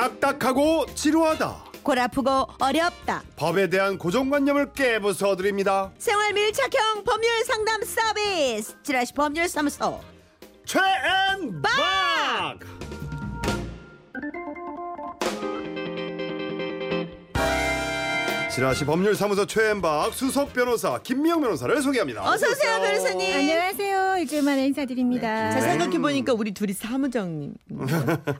딱딱하고 지루하다. 골 아프고 어렵다. 법에 대한 고정관념을 깨부숴 드립니다. 생활 밀착형 법률 상담 서비스. 지라시 법률 사무소. 최앤박 지라시 법률사무소 최앤박 수석 변호사 김미영 변호사를 소개합니다. 어서 오세요, 변호사님. 안녕하세요. 일주일 만에 인사드립니다. 자 생각해 보니까 우리 둘이 사무장님.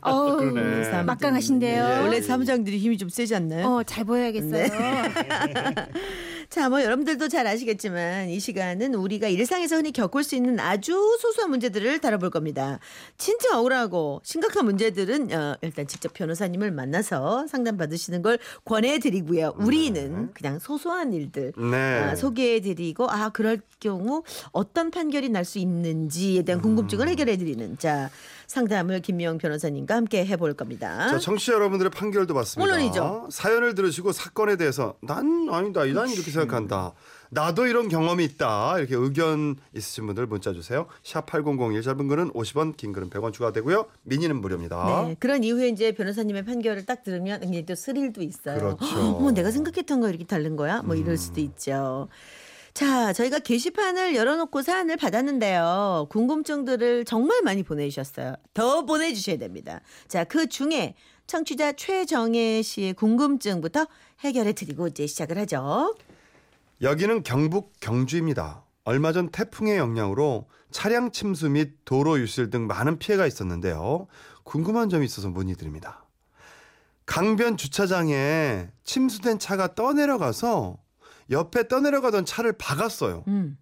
그러네. 사무장. 막강하신데요. 예. 원래 사무장들이 힘이 좀 세지 않나요? 어, 잘 보여야겠어요. 자, 뭐 여러분들도 잘 아시겠지만 이 시간은 우리가 일상에서 흔히 겪을 수 있는 아주 소소한 문제들을 다뤄볼 겁니다. 진짜 억울하고 심각한 문제들은 어, 일단 직접 변호사님을 만나서 상담 받으시는 걸 권해드리고요. 우리는 그냥 소소한 일들 네. 아, 소개해드리고 아 그럴 경우 어떤 판결이 날 수 있는지에 대한 궁금증을 해결해드리는 자 상담을 김미영 변호사님과 함께 해볼 겁니다. 자, 청취자 여러분들의 판결도 받습니다. 물론이죠. 사연을 들으시고 사건에 대해서 난 아니다, 난 이렇게 생각 한다. 나도 이런 경험이 있다. 이렇게 의견 있으신 분들 문자 주세요. 샵 8001 짧은 글은 50원, 긴 글은 100원 추가되고요. 미니는 무료입니다. 네, 그런 이후에 이제 변호사님의 판결을 딱 들으면 굉장히 또 스릴도 있어요. 그렇죠. 어머, 내가 생각했던 거 이렇게 다른 거야? 뭐 이럴 수도 있죠. 자, 저희가 게시판을 열어놓고 사연을 받았는데요. 궁금증들을 정말 많이 보내주셨어요. 더 보내주셔야 됩니다. 자, 그 중에 청취자 최정혜 씨의 궁금증부터 해결해 드리고 이제 시작을 하죠. 여기는 경북 경주입니다. 얼마 전 태풍의 영향으로 차량 침수 및 도로 유실 등 많은 피해가 있었는데요. 궁금한 점이 있어서 문의드립니다. 강변 주차장에 침수된 차가 떠내려가서 옆에 떠내려가던 차를 박았어요. 음.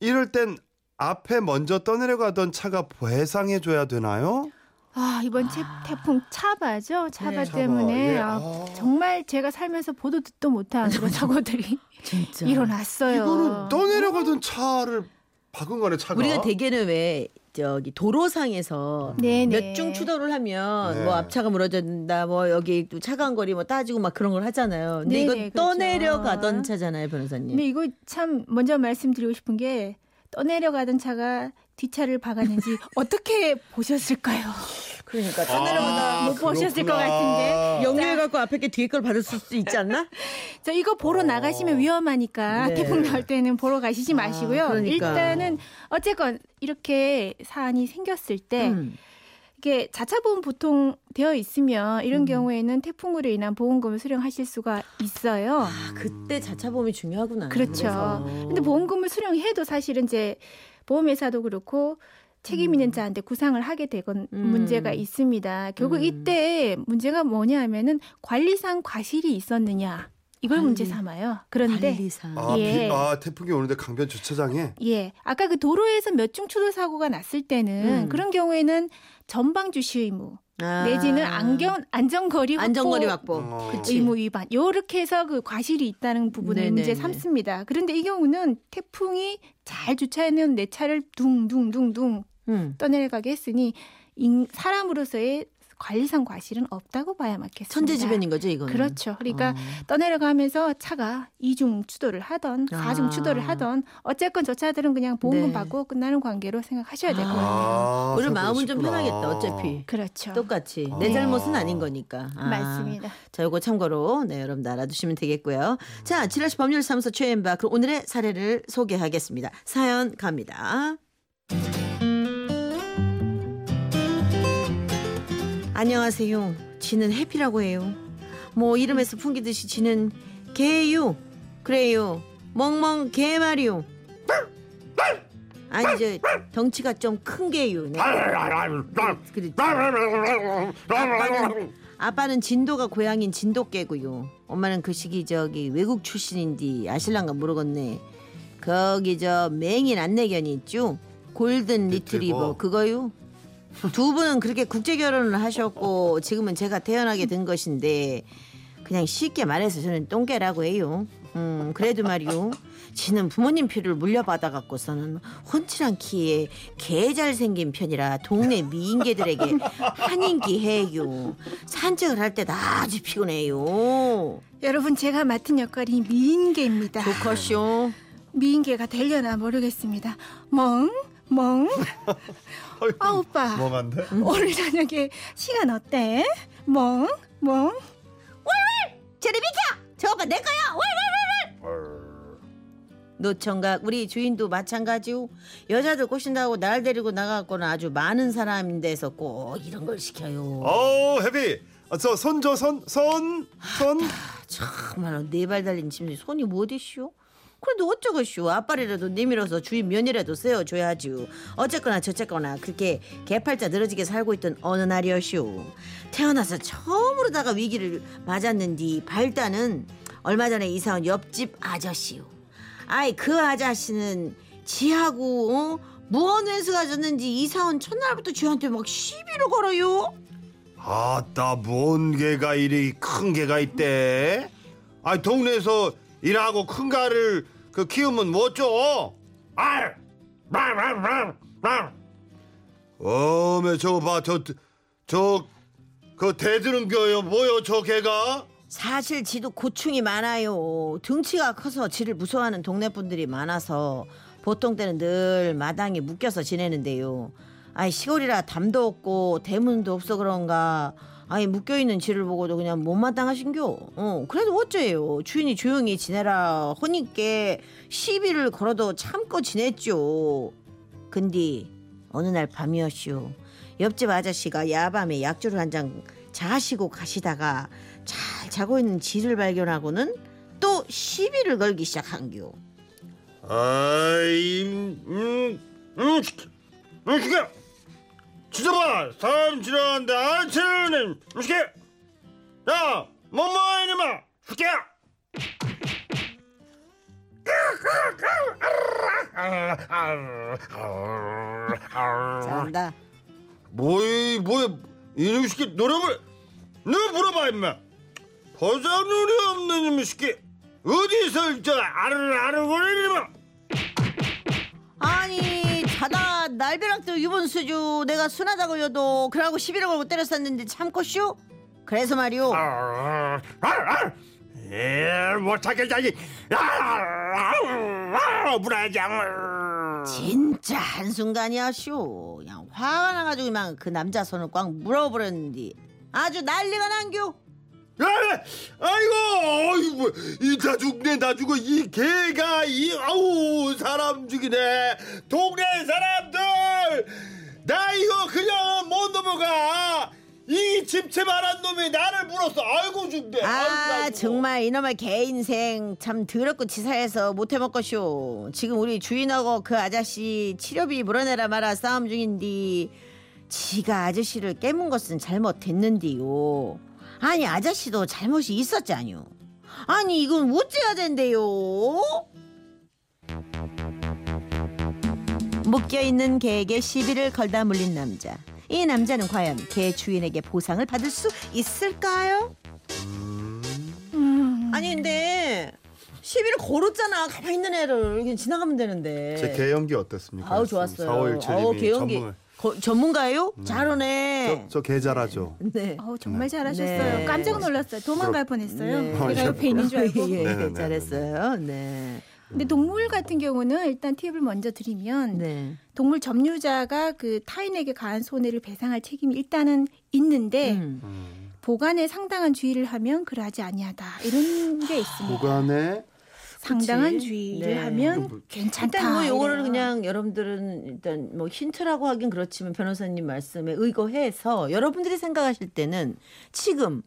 이럴 땐 앞에 먼저 떠내려가던 차가 배상해줘야 되나요? 아, 이번 태, 태풍 차바죠? 차바 네. 때문에 예. 아, 아. 정말 제가 살면서 보도 듣도 못한 그런 사고들이 진짜. 일어났어요. 이거는 떠내려가던 차를 박은 거네 차가. 우리가 대개는 왜 저기 도로상에서 네네. 몇중 추돌을 하면 네. 뭐 앞차가 무너졌다 뭐 여기 또 차간 거리 뭐 따지고 막 그런 걸 하잖아요. 근데 네네, 이건 그렇죠. 떠내려가던 차잖아요, 변호사님. 근데 이거 참 먼저 말씀드리고 싶은 게 떠내려가던 차가 뒷차를 박았는지 어떻게 보셨을까요? 그러니까 아, 떠내려가다 못 보셨을 것 같은데. 영유해 갖고 앞에 게 뒤에 걸 받을 수 있지 않나? 저 이거 보러 어. 나가시면 위험하니까 네. 태풍 나올 때는 보러 가시지 아, 마시고요. 그러니까. 일단은 어쨌건 이렇게 사안이 생겼을 때 음. 이게 자차 보험 보통 되어 있으면 이런 음. 경우에는 태풍으로 인한 보험금을 수령하실 수가 있어요. 아, 그때 자차 보험이 중요하구나. 그렇죠. 근데 보험금을 수령해도 사실은 이제 보험회사도 그렇고 책임 있는 자한테 구상을 하게 되건 음. 문제가 있습니다. 결국 음. 이때 문제가 뭐냐면은 관리상 과실이 있었느냐 이걸 관리. 문제 삼아요. 그런데 관리상. 아, 예. 비, 아 태풍이 오는데 강변 주차장에 예, 아까 그 도로에서 몇 중 추돌 사고가 났을 때는 음. 그런 경우에는 전방 주시 의무 아. 내지는 안경 안전거리 확보 안전거리 확보. 어. 그치. 의무 위반 요렇게 해서 그 과실이 있다는 부분을 네네네. 문제 삼습니다. 그런데 이 경우는 태풍이 잘 주차해놓은 내 차를 둥둥둥둥 음. 떠내려가게 했으니 인, 사람으로서의 관리상 과실은 없다고 봐야 맞겠습니다. 천재지변인 거죠, 이거는. 그렇죠. 그러니까 어. 떠내려가면서 차가 이중 추돌을 하던 사중 아. 추돌을 하던 어쨌건 저 차들은 그냥 보험금 네. 받고 끝나는 관계로 생각하셔야 될 것 같아요. 아, 생각보다 마음은 좀. 편하겠다, 어차피. 그렇죠. 똑같이 아. 내 네. 잘못은 아닌 거니까. 아. 맞습니다. 자, 요거 참고로 네, 여러분 알아두시면 되겠고요. 자, 지라시 법률사무소 최엠바 그럼 오늘의 사례를 소개하겠습니다. 사연 갑니다. 안녕하세요. 지는 해피라고 해요. 뭐 이름에서 풍기듯이 지는 개유. 그래요. 멍멍 개말이요. 아니 저 덩치가 좀 큰 개유. 네. 아빠는, 아빠는 진도가 고향인 진도개고요. 엄마는 그 시기 저기 외국 출신인디 아실랑가 모르겠네. 거기 저 맹인 안내견이 있죠. 골든 리트리버 리트리버. 그거요. 두 분은 그렇게 국제 결혼을 하셨고 지금은 제가 태어나게 된 것인데 그냥 쉽게 말해서 저는 똥개라고 해요. 음 그래도 말이요. 지는 부모님 피를 물려받아 갖고서는 훤칠한 키에 개 잘생긴 편이라 동네 미인개들에게 한 인기 해요. 산책을 할 때도 아주 피곤해요. 여러분 제가 맡은 역할이 미인계입니다. 좋컷쇼. 미인계가 되려나 모르겠습니다. 멍, 멍. 아 오빠 멍한데? 오늘 저녁에 시간 어때? 멍, 뭐? 저리 비켜! 저 오빠 내 거야! 왈왈왈왈! 노총각 우리 주인도 마찬가지요. 여자들 꼬신다고 날 데리고 나가고는 아주 많은 사람인데서 꼭 이런 걸 시켜요. 어 해비 저손 저 손 손손 정말 네발 달린 짐이 손이 뭐 어디쇼? 그래도 어쩌겠쇼 앞발이라도 내밀어서 주인 면이라도 세워줘야지요. 어쨌거나 저쨌거나 그렇게 개팔자 늘어지게 살고 있던 어느 날이었쇼 태어나서 처음으로다가 위기를 맞았는디 발단은 얼마 전에 이사온 옆집 아저씨요. 아이 그 아저씨는 지하고 어? 무언 왼수가 졌는지 이사온 첫날부터 쥐한테 막 시비를 걸어요. 아따 뭔 개가 이리 큰 개가 있대? 아 동네에서 일하고 큰 가를 그 키우면 뭐죠 알 어메 저거 봐 저 저 그 대드는 거요 뭐요 저 개가 사실 지도 고충이 많아요. 등치가 커서 지를 무서워하는 동네 분들이 많아서 보통 때는 늘 마당에 묶여서 지내는데요. 아이 시골이라 담도 없고 대문도 없어 그런가. 아이 묶여 있는 지를 보고도 그냥 못마땅하신겨. 어 그래도 어째요. 주인이 조용히 지내라 허니께 시비를 걸어도 참고 지냈죠. 근데 어느 날 밤이었슈. 옆집 아저씨가 야밤에 약주를 한 잔 자시고 가시다가 잘 자고 있는 지를 발견하고는 또 시비를 걸기 시작한겨. 아이 음 음 음, 시켜 음 시켜 진짜 봐 사람 지나가는데 안음 시켜 야 뭐뭐 이놈아 시켜 잘한다. 뭐이 뭐야 이놈 시키 노력을 너 물어봐 임마. 보상 눈이 없는 이놈 시키 어디서 저 아르르 아르거리니마? 아 니 자다 날벼락도 유분수주 내가 순하다 걸려도 그러고 시비를 걸고 때렸었는데 참고쇼? 그래서 말이오. 예, 못하겠다니. 무라장. 진짜 한순간이야쇼. 그냥 화가 나가지고 막 그 남자 손을 꽉 물어버렸는데 아주 난리가 난겨. 아이고, 아이고, 이다 죽네, 다 죽어. 이 개가, 이, 아우, 사람 죽이네. 동네 사람들! 나 이거 그냥 못 넘어가. 이 집채만한 놈이 나를 물었어. 아이고, 죽네. 아 아이고, 아이고. 정말 이놈의 개 인생 참 더럽고 치사해서 못해 먹겠쇼 지금 우리 주인하고 그 아저씨 치료비 물어내라 마라 싸움 중인디 지가 아저씨를 깨문 것은 잘못됐는디요 아니 아저씨도 잘못이 있었잖요 아니 이건 어째야 된대요 묶여 있는 개에게 시비를 걸다 물린 남자 이 남자는 과연 개 주인에게 보상을 받을 수 있을까요? 음. 아니 근데 시비를 걸었잖아. 가만히 있는 애를 그냥 지나가면 되는데. 제 개연기 어떻습니까? 아우 좋았어요. 4517님이 아우 개연기 전문을. 거- 전문가예요? 잘하네. 저, 저개 잘하죠. 네. 어우, 정말 잘하셨어요. 네. 깜짝 놀랐어요. 도망갈 뻔했어요. 네. 제가 옆에 있는 줄 알고. 예, 네, 네, 네, 잘했어요. 네. 근데 동물 같은 경우는 일단 팁을 먼저 드리면 네. 동물 점유자가 그 타인에게 가한 손해를 배상할 책임이 일단은 있는데 음. 음. 보관에 상당한 주의를 하면 그러하지 아니하다 이런 게 있습니다. 보관에 상당한 그치. 주의를 네. 하면 뭐- 괜찮다. 일단 뭐 요거를. 그냥 여러분들은 일단 뭐 힌트라고 하긴 그렇지만 변호사님 말씀에 의거해서 여러분들이 생각하실 때는 지금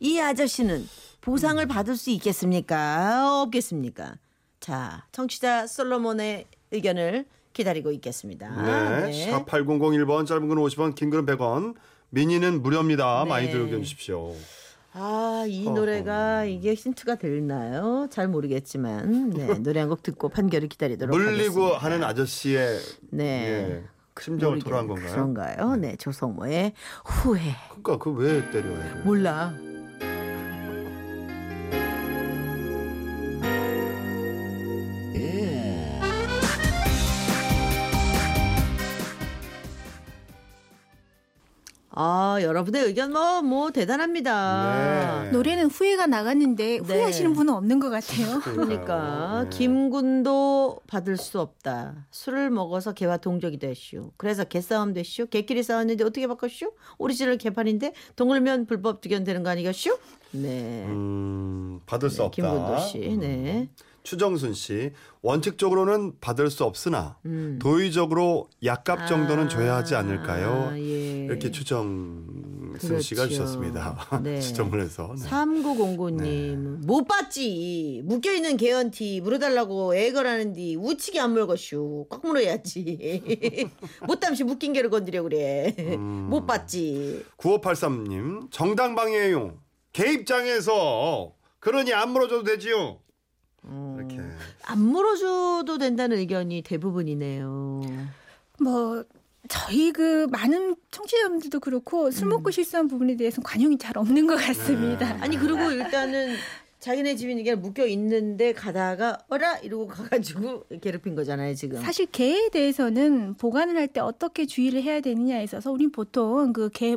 이 아저씨는 보상을 받을 수 있겠습니까? 없겠습니까? 자, 청취자 솔로몬의 의견을 기다리고 있겠습니다. 네. 샵 8001번 짧은 건 50원, 긴 글은 100원. 미니는 무료입니다. 네. 많이들 의견 주십시오. 아, 이. 노래가 이게 힌트가 되나요? 잘 모르겠지만 네, 노래 한 곡 듣고 판결을 기다리도록 물리고 하겠습니다. 하는 아저씨의 네. 예, 심정을 토로한 건가요? 그런가요? 네, 조성모의 후회. 그러니까 그 왜 때려요? 몰라. 아, 여러분의 의견 뭐, 뭐, 대단합니다. 네. 노래는 후회가 나갔는데 후회하시는 분은 없는 것 같아요. 그러니까 네. 김군도 받을 수 없다. 술을 먹어서 개와 동족이 됐슈. 그래서 개싸움 됐슈. 개끼리 싸웠는데 어떻게 바꿨슈? 오리지널 개판인데 돈 물면 불법 투견 되는 거 아니겠슈? 네. 음, 받을 수 네, 없다. 김군도 씨. 네. 추정순 씨 원칙적으로는 받을 수 없으나 음. 도의적으로 약값 정도는 아, 줘야 하지 않을까요? 아, 예. 이렇게 추정순 그렇죠. 씨가 주셨습니다. 네. 추정을 해서. 네. 3909님 못 봤지 묶여있는 개연티 물어달라고 애걸하는디 우치게 안 물것슈 꽉 물어야지 못 담시 묶인 개를 건드려 그래 음. 못 봤지 9583님 정당방위에요. 개 입장에서 그러니 안 물어줘도 되지요. 이렇게. 안 물어줘도 된다는 의견이 대부분이네요 뭐 저희 그 많은 청취자분들도 그렇고 술 먹고 실수한 부분에 대해서는 관용이 잘 없는 것 같습니다. 네. 아니 그리고 일단은 자기네 있는 게 묶여 있는데 가다가 어라 이러고 가가지고 괴롭힌 거잖아요 지금 사실 개에 대해서는 보관을 할 때 어떻게 주의를 해야 되느냐에 있어서 우린 보통 그개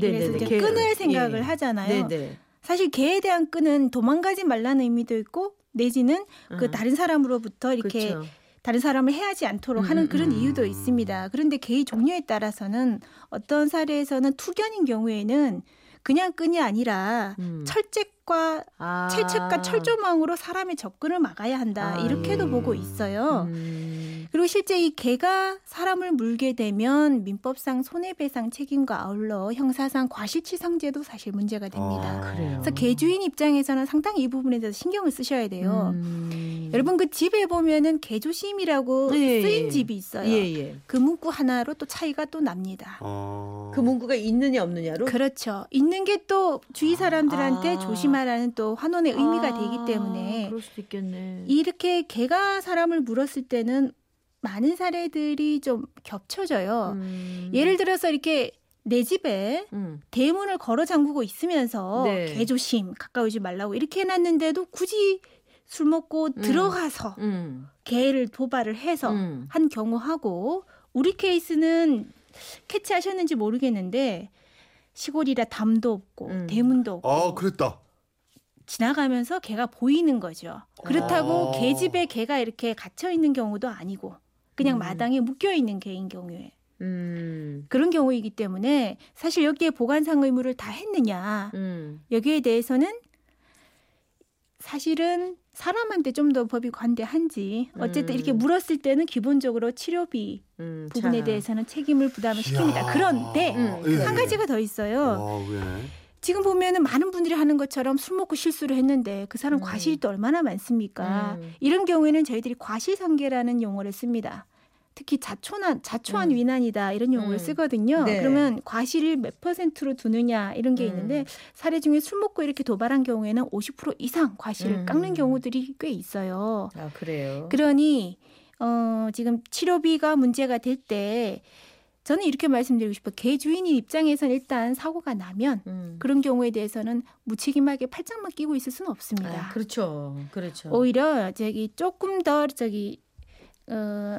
네네네, 해서 이제 개를. 끈을 생각을 예. 하잖아요. 네네 사실 개에 대한 끈은 도망가지 말라는 의미도 있고 내지는 그 음. 다른 사람으로부터 이렇게 그렇죠. 다른 사람을 해하지 않도록 하는 음, 그런 음. 이유도 있습니다. 그런데 개의 종류에 따라서는 어떤 사례에서는 투견인 경우에는 그냥 끈이 아니라 음. 철 책과 아. 철책과 철조망으로 사람의 접근을 막아야 한다. 아. 이렇게도 음. 보고 있어요. 음. 그리고 실제 이 개가 사람을 물게 되면 민법상 손해배상 책임과 아울러 형사상 과실치상죄도 사실 문제가 됩니다. 아. 그래서 개 주인 입장에서는 상당히 이 부분에 대해서 신경을 쓰셔야 돼요. 음. 여러분 그 집에 보면은 개조심이라고 예, 쓰인 예. 집이 있어요. 예, 예. 그 문구 하나로 또 차이가 또 납니다. 어. 그 문구가 있느냐 없느냐로 그렇죠. 있는 게 또 주위 사람들한테 아. 조심 하라는 또 환원의 의미가 아, 되기 때문에 그럴 수도 있겠네. 이렇게 개가 사람을 물었을 때는 많은 사례들이 좀 겹쳐져요. 음. 예를 들어서 이렇게 내 집에 음. 대문을 걸어 잠그고 있으면서 네. 개 조심 가까우지 말라고 이렇게 해놨는데도 굳이 술 먹고 음. 들어가서 음. 개를 도발을 해서 음. 한 경우하고 우리 케이스는 캐치하셨는지 모르겠는데 시골이라 담도 없고 음. 대문도 없고 아, 그랬다. 지나가면서 개가 보이는 거죠. 그렇다고 아. 개 집에 개가 이렇게 갇혀 있는 경우도 아니고 그냥 음. 마당에 묶여 있는 개인 경우에 음. 그런 경우이기 때문에 사실 여기에 보관상 의무를 다 했느냐 음. 여기에 대해서는 사실은 사람한테 좀 더 법이 관대한지 어쨌든 음. 이렇게 물었을 때는 기본적으로 치료비 음. 부분에 자. 대해서는 책임을 부담을 시킵니다. 그런데 음, 예. 한 가지가 더 있어요. 와, 왜? 지금 보면은 많은 분들이 하는 것처럼 술 먹고 실수를 했는데 그 사람 음. 과실이 또 얼마나 많습니까? 음. 이런 경우에는 저희들이 과실상계라는 용어를 씁니다. 특히 자초난 자초한 음. 위난이다 이런 용어를 음. 쓰거든요. 네. 그러면 과실을 몇 퍼센트로 두느냐 이런 게 음. 있는데 사례 중에 술 먹고 이렇게 도발한 경우에는 50% 이상 과실을 음. 깎는 경우들이 꽤 있어요. 아 그래요. 그러니 어 지금 치료비가 문제가 될 때 저는 이렇게 말씀드리고 싶어요. 개 주인인 입장에서는 일단 사고가 나면 음. 그런 경우에 대해서는 무책임하게 팔짱만 끼고 있을 수는 없습니다. 아, 그렇죠. 그렇죠. 오히려 저기 조금 더 저기 어,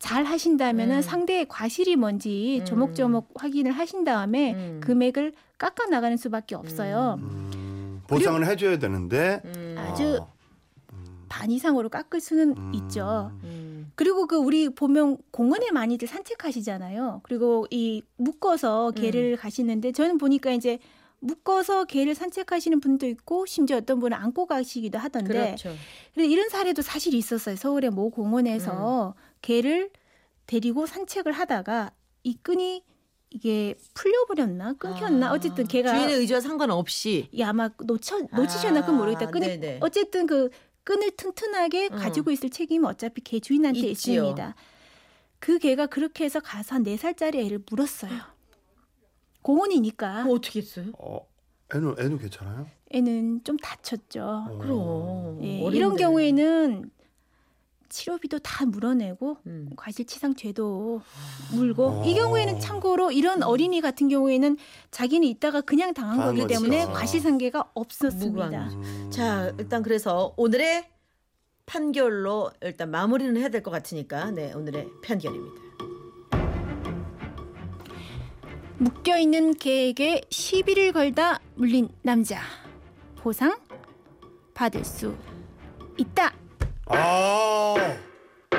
잘 하신다면은 음. 상대의 과실이 뭔지 음. 조목조목 확인을 하신 다음에 음. 금액을 깎아 나가는 수밖에 없어요. 음, 보상을 해줘야 되는데 음. 아주 반 이상으로 깎을 수는 있죠. 음. 그리고 그 우리 보면 공원에 많이들 산책하시잖아요. 그리고 이 묶어서 개를 가시는데 저는 보니까 이제 묶어서 개를 산책하시는 분도 있고 심지어 어떤 분은 안고 가시기도 하던데 그렇죠. 근데 이런 사례도 사실 있었어요. 서울의 모 공원에서 개를 데리고 산책을 하다가 이 끈이 이게 풀려버렸나 끊겼나 아, 어쨌든 개가 주인의 의지와 상관없이 이 아마 놓쳐 놓치셨나 그건 모르겠다. 아, 끈이 네네. 어쨌든 그 끈을 튼튼하게 음. 가지고 있을 책임은 어차피 개 주인한테 있지요. 있습니다. 그 개가 그렇게 해서 가서 한 4살짜리 애를 물었어요. 공원이니까 어떻게 했어요? 어, 애는 애는 괜찮아요? 애는 좀 다쳤죠. 어. 그럼 예. 이런 경우에는 치료비도 다 물어내고 음. 과실치상죄도 물고 어. 이 경우에는 참고로 이런 어린이 같은 경우에는 자기는 이따가 그냥 당한 당한 거기 때문에 거니까. 과실상계가 없었습니다. 음. 자 일단 그래서 오늘의 판결로 일단 마무리는 해야 될 것 같으니까 네 오늘의 판결입니다. 묶여 있는 개에게 시비를 걸다 물린 남자 보상 받을 수 있다. 아,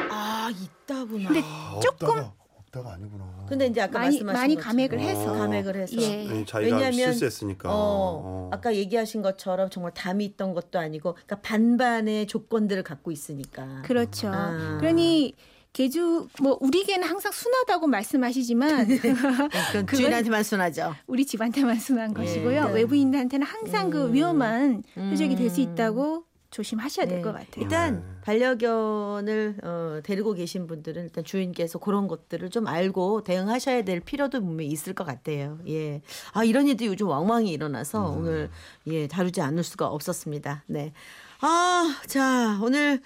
아 있다구나. 근데 아, 조금- 없다가, 없다가 아니구나. 근데 이제 아까 많이 말씀하신 많이 감액을 해서 감액을 해서 예. 네, 자기가 왜냐면, 실수했으니까. 어, 어. 아까 얘기하신 것처럼 정말 담이 있던 것도 아니고 그러니까 반반의 조건들을 갖고 있으니까. 그렇죠. 아. 그러니 개주 뭐 우리 개는 항상 순하다고 말씀하시지만 그건- 주인한테만 순하죠. 우리 집한테만 순한 것이고요. 네. 외부인한테는 항상 그 음. 위험한 표적이 될수 음. 있다고 조심하셔야 될 네. 것 같아요. 일단 네. 반려견을 어, 데리고 계신 분들은 일단 주인께서 그런 것들을 좀 알고 대응하셔야 될 필요도 분명히 있을 것 같아요. 예. 아 이런 일도 요즘 왕왕이 일어나서 음. 오늘 예 다루지 않을 수가 없었습니다. 네. 아, 자 오늘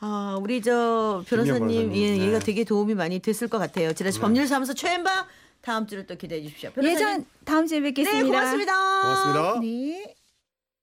아 우리 저 변호사님 예, 네. 얘가 되게 도움이 많이 됐을 것 같아요. 지라시 법률사무소 최연방 다음 주를 또 기대해 주십시오. 변호사님. 예전 다음 주에 뵙겠습니다. 네, 고맙습니다. 고맙습니다. 네.